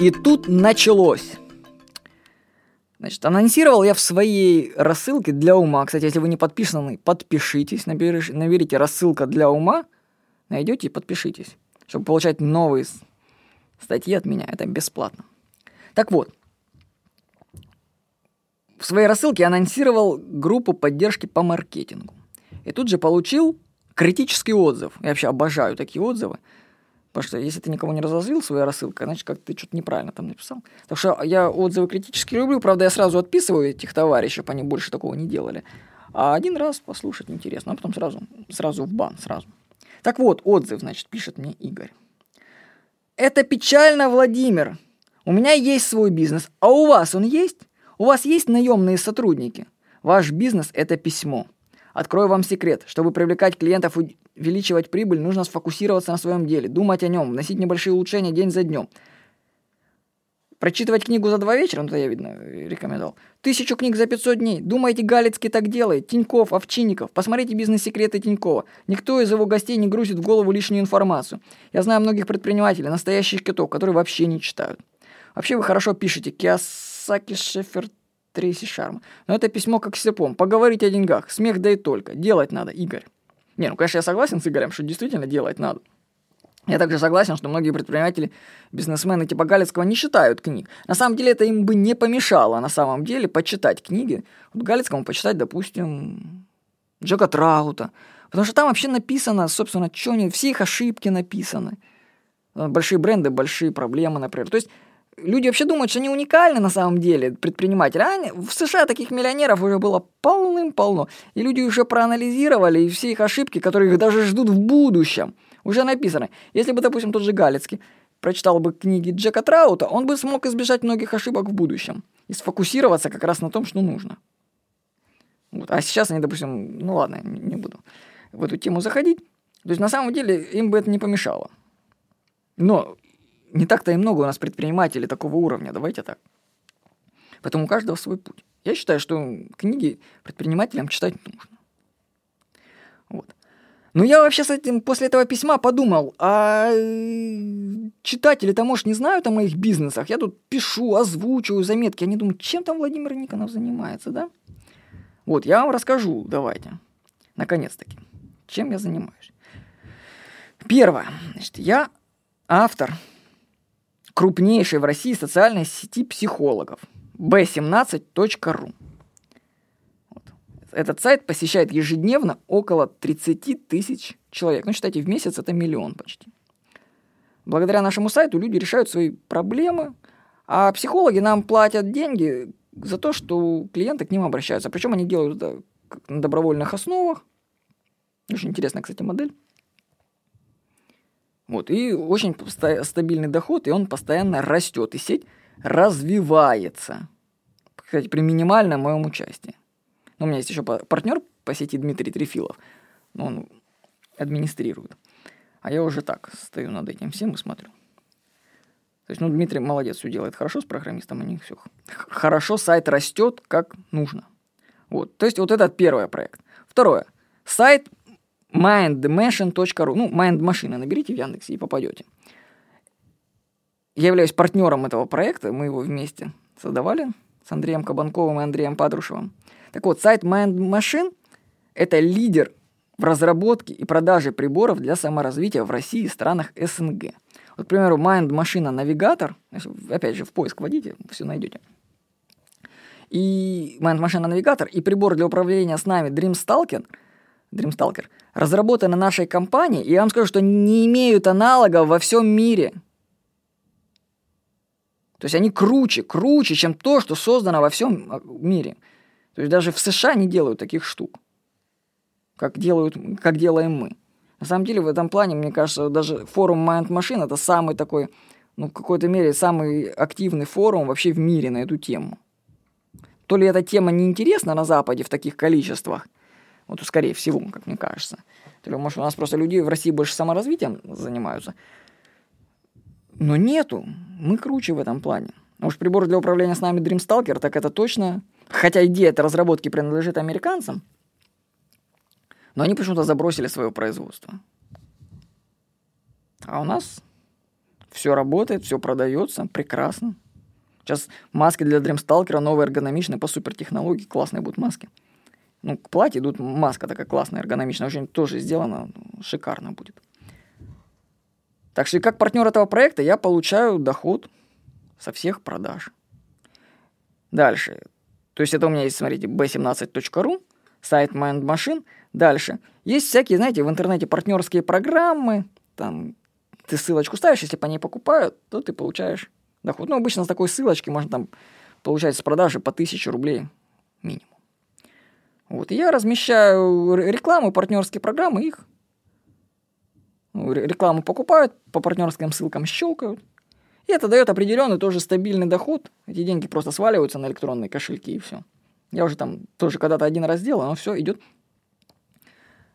И тут началось. Значит, анонсировал я в своей рассылке для ума. Кстати, если вы не подписаны, подпишитесь, наберите, наберите рассылка для ума, найдете и подпишитесь, чтобы получать новые статьи от меня. Это бесплатно. Так вот, в своей рассылке я анонсировал группу поддержки по маркетингу. И тут же получил критический отзыв. Я вообще обожаю такие отзывы. Потому что если ты никого не разозлил своей рассылкой, значит, как ты что-то неправильно там написал. Так что я отзывы критически люблю. Правда, я сразу отписываю этих товарищей, чтобы они больше такого не делали. А один раз послушать интересно, а потом сразу, сразу в бан, сразу. Так вот, отзыв, значит, пишет мне Игорь. Это печально, Владимир. У меня есть свой бизнес, а у вас он есть? У вас есть наемные сотрудники? Ваш бизнес – это письмо. Открою вам секрет. Чтобы привлекать клиентов и увеличивать прибыль, нужно сфокусироваться на своем деле, думать о нем, вносить небольшие улучшения день за днем. Прочитывать книгу за два вечера, ну, это я, видно, рекомендовал. Тысячу книг за 500 дней. Думаете, Галицкий так делает? Тиньков, Овчинников. Посмотрите бизнес-секреты Тинькова. Никто из его гостей не грузит в голову лишнюю информацию. Я знаю многих предпринимателей, настоящих китов, которые вообще не читают. Вообще вы хорошо пишете. Киосаки, Шефер, Трейси Шарм. Но это письмо как серпом. Поговорить о деньгах. Смех да и только. Делать надо, Игорь. Не, ну, конечно, я согласен с Игорем, что действительно делать надо. Я также согласен, что многие предприниматели, бизнесмены типа Галицкого не читают книг. На самом деле это им бы не помешало на самом деле почитать книги. Вот Галицкому почитать, допустим, Джека Траута. Потому что там вообще написано, собственно, что они, все их ошибки написаны. Большие бренды, большие проблемы, например. То есть люди вообще думают, что они уникальны на самом деле, предприниматели. А в США таких миллионеров уже было полным-полно. И люди уже проанализировали, и все их ошибки, которые их даже ждут в будущем, уже написаны. Если бы, допустим, тот же Галицкий прочитал бы книги Джека Траута, он бы смог избежать многих ошибок в будущем и сфокусироваться как раз на том, что нужно. Вот. А сейчас они, допустим, ну ладно, не буду в эту тему заходить. То есть на самом деле им бы это не помешало. Но не так-то и много у нас предпринимателей такого уровня, давайте так. Поэтому у каждого свой путь. Я считаю, что книги предпринимателям читать нужно. Вот. Но я вообще с этим после этого письма подумал, а читатели-то, может, не знают о моих бизнесах. Я тут пишу, озвучиваю заметки. Они думают, чем там Владимир Никонов занимается, да? Вот, я вам расскажу, давайте. Наконец-таки. Чем я занимаюсь? Первое. Значит, я автор крупнейшей в России социальной сети психологов b17.ru. Вот. Этот сайт посещает ежедневно около 30 тысяч человек. Ну, считайте, в месяц это миллион почти. Благодаря нашему сайту люди решают свои проблемы, а психологи нам платят деньги за то, что клиенты к ним обращаются. Причем они делают это на добровольных основах. Очень интересная, кстати, модель. Вот, и очень стабильный доход, и он постоянно растет, и сеть развивается. Кстати, при минимальном моем участии. Ну, у меня есть еще партнер по сети Дмитрий Трефилов. Он администрирует. А я уже так стою над этим всем и смотрю. То есть, ну, Дмитрий молодец, все делает хорошо с программистом, у них все хорошо, сайт растет как нужно. Вот, то есть, вот этот первый проект. Второе. Сайт mindmachine.ru. Ну, mindmachine наберите в Яндексе и попадете. Я являюсь партнером этого проекта, мы его вместе создавали с Андреем Кабанковым и Андреем Падрушевым. Так вот, сайт Mind – это лидер в разработке и продаже приборов для саморазвития в России и странах СНГ. Вот, к примеру, Mind Machine навигатор, опять же, в поиск вводите, все найдете. И Mind Machine навигатор, и прибор для управления с нами Dreamstalker – Dreamstalker, разработаны нашей компанией, и я вам скажу, что не имеют аналогов во всем мире. То есть они круче, круче, чем то, что создано во всем а, мире. То есть даже в США не делают таких штук, как, делают, как делаем мы. На самом деле в этом плане, мне кажется, даже форум Mind Machine это самый такой, ну, в какой-то мере, самый активный форум вообще в мире на эту тему. То ли эта тема неинтересна на Западе в таких количествах, вот скорее всего, как мне кажется. То ли, может, у нас просто люди в России больше саморазвитием занимаются. Но нету. Мы круче в этом плане. Уж прибор для управления с нами Dreamstalker, так это точно... Хотя идея этой разработки принадлежит американцам, но они почему-то забросили свое производство. А у нас Все работает, все продается, прекрасно. Сейчас маски для Dreamstalker новые эргономичные по супертехнологии, классные будут маски. Ну, к платье идут маска такая классная, эргономичная, очень тоже сделана, шикарно будет. Так что и как партнер этого проекта я получаю доход со всех продаж. Дальше. То есть это у меня есть, смотрите, b17.ru, сайт Mind Machine. Дальше. Есть всякие, знаете, в интернете партнерские программы, там ты ссылочку ставишь, если по ней покупают, то ты получаешь доход. Ну, обычно с такой ссылочки можно там получать с продажи по 1000 рублей минимум. Вот, я размещаю рекламу, партнерские программы, их ну, рекламу покупают, по партнерским ссылкам щелкают. И это дает определенный тоже стабильный доход. Эти деньги просто сваливаются на электронные кошельки и все. Я уже там тоже когда-то один раз делал, но все идет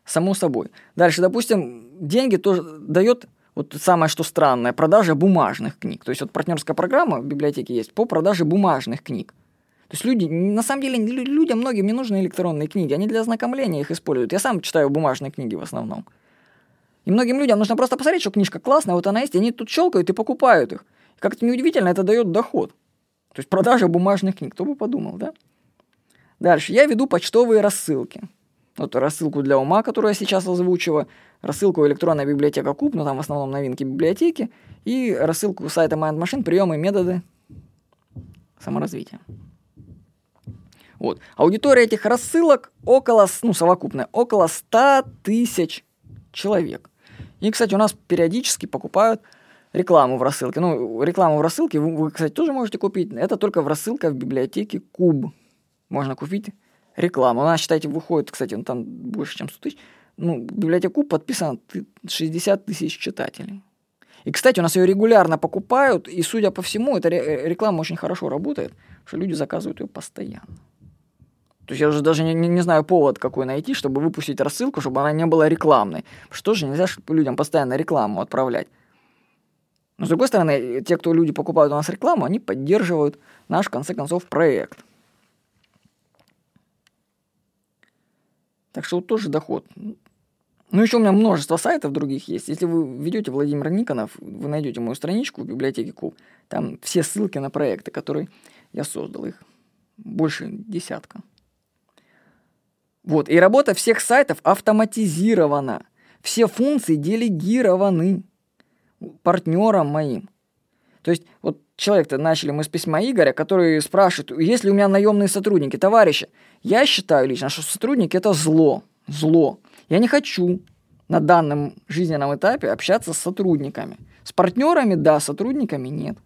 само собой. Дальше, допустим, деньги тоже дает вот самое что странное, продажа бумажных книг. То есть вот партнерская программа в библиотеке есть по продаже бумажных книг. То есть люди, на самом деле, людям многим не нужны электронные книги, они для ознакомления их используют. Я сам читаю бумажные книги в основном. И многим людям нужно просто посмотреть, что книжка классная, вот она есть, и они тут щелкают и покупают их. И как-то неудивительно, это дает доход. То есть продажа бумажных книг, кто бы подумал, да? Дальше. Я веду почтовые рассылки. Вот рассылку для ума, которую я сейчас озвучиваю, рассылку электронная библиотека Куб, ну там в основном новинки библиотеки, и рассылку сайта Mind Machine, приемы и методы саморазвития. Вот. Аудитория этих рассылок около, ну, совокупная, около 100 тысяч человек. И, кстати, у нас периодически покупают рекламу в рассылке. Ну, рекламу в рассылке вы, кстати, тоже можете купить. Это только в рассылках в библиотеке Куб. Можно купить рекламу. Она, считайте, выходит, кстати, ну, там больше, чем 100 тысяч. Ну, библиотека Куб подписано 60 тысяч читателей. И, кстати, у нас ее регулярно покупают, и, судя по всему, эта реклама очень хорошо работает, что люди заказывают ее постоянно. То есть я уже даже не, не, знаю повод какой найти, чтобы выпустить рассылку, чтобы она не была рекламной. Что же нельзя людям постоянно рекламу отправлять. Но с другой стороны, те, кто люди покупают у нас рекламу, они поддерживают наш, в конце концов, проект. Так что вот тоже доход. Ну, еще у меня множество сайтов других есть. Если вы ведете Владимир Никонов, вы найдете мою страничку в библиотеке Куб. Там все ссылки на проекты, которые я создал. Их больше десятка. Вот, и работа всех сайтов автоматизирована. Все функции делегированы партнерам моим. То есть, вот человек-то начали мы с письма Игоря, который спрашивает, есть ли у меня наемные сотрудники. Товарищи, я считаю лично, что сотрудники это зло. Зло. Я не хочу на данном жизненном этапе общаться с сотрудниками. С партнерами, да, с сотрудниками нет.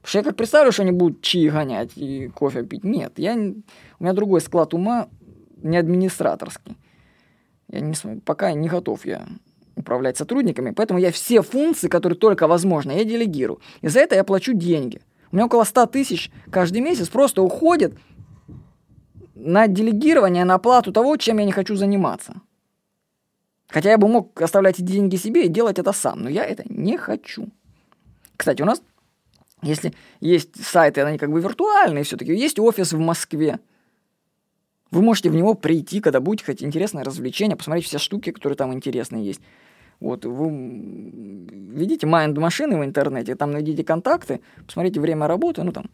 Потому что я как представлю, что они будут чаи гонять и кофе пить. Нет, я, у меня другой склад ума, не администраторский. Я не, пока не готов я управлять сотрудниками, поэтому я все функции, которые только возможно, я делегирую. И за это я плачу деньги. У меня около 100 тысяч каждый месяц просто уходит на делегирование, на оплату того, чем я не хочу заниматься. Хотя я бы мог оставлять эти деньги себе и делать это сам, но я это не хочу. Кстати, у нас, если есть сайты, они как бы виртуальные все-таки, есть офис в Москве, вы можете в него прийти, когда будете хоть интересное развлечение, посмотреть все штуки, которые там интересные есть. Вот, вы видите Mind машины в интернете, там найдите контакты, посмотрите время работы, ну там,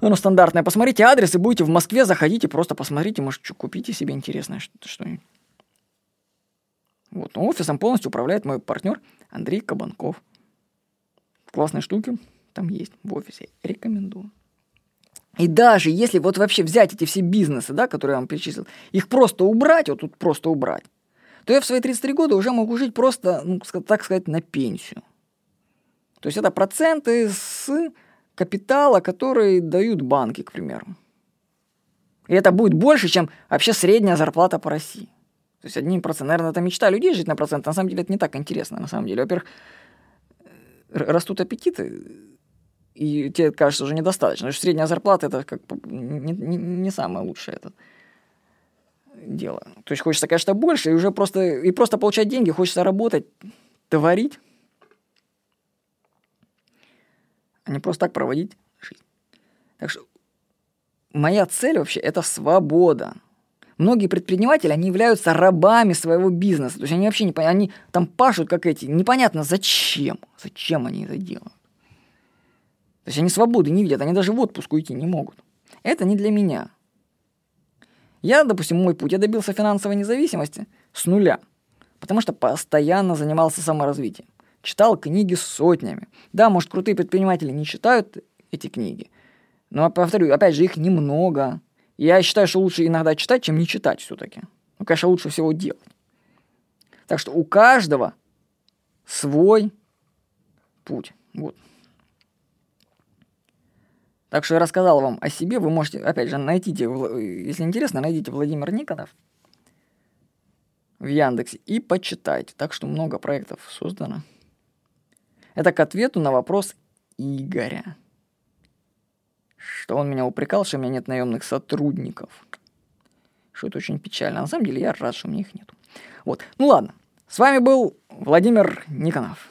ну, стандартное, посмотрите адрес и будете в Москве, заходите, просто посмотрите, может, что, купите себе интересное что-нибудь. Вот, офисом полностью управляет мой партнер Андрей Кабанков. Классные штуки там есть в офисе, рекомендую. И даже если вот вообще взять эти все бизнесы, да, которые я вам перечислил, их просто убрать, вот тут просто убрать, то я в свои 33 года уже могу жить просто, ну, так сказать, на пенсию. То есть это проценты с капитала, который дают банки, к примеру. И это будет больше, чем вообще средняя зарплата по России. То есть одним процентом. Наверное, это мечта людей жить на процент. На самом деле это не так интересно, на самом деле. Во-первых, растут аппетиты, и тебе кажется уже недостаточно. Потому что средняя зарплата это как не, не, не самое лучшее это дело. То есть хочется, конечно, больше, и уже просто, и просто получать деньги, хочется работать, творить, а не просто так проводить жизнь. Так что моя цель вообще это свобода. Многие предприниматели, они являются рабами своего бизнеса. То есть они вообще не понимают, они там пашут, как эти, непонятно зачем. Зачем они это делают. То есть они свободы не видят, они даже в отпуск уйти не могут. Это не для меня. Я, допустим, мой путь, я добился финансовой независимости с нуля, потому что постоянно занимался саморазвитием. Читал книги сотнями. Да, может, крутые предприниматели не читают эти книги, но, повторю, опять же, их немного. Я считаю, что лучше иногда читать, чем не читать все-таки. Ну, конечно, лучше всего делать. Так что у каждого свой путь. Вот. Так что я рассказал вам о себе. Вы можете, опять же, найти, если интересно, найдите Владимир Никонов в Яндексе и почитайте. Так что много проектов создано. Это к ответу на вопрос Игоря что он меня упрекал, что у меня нет наемных сотрудников. Что это очень печально. На самом деле я рад, что у меня их нет. Вот. Ну ладно. С вами был Владимир Никонов.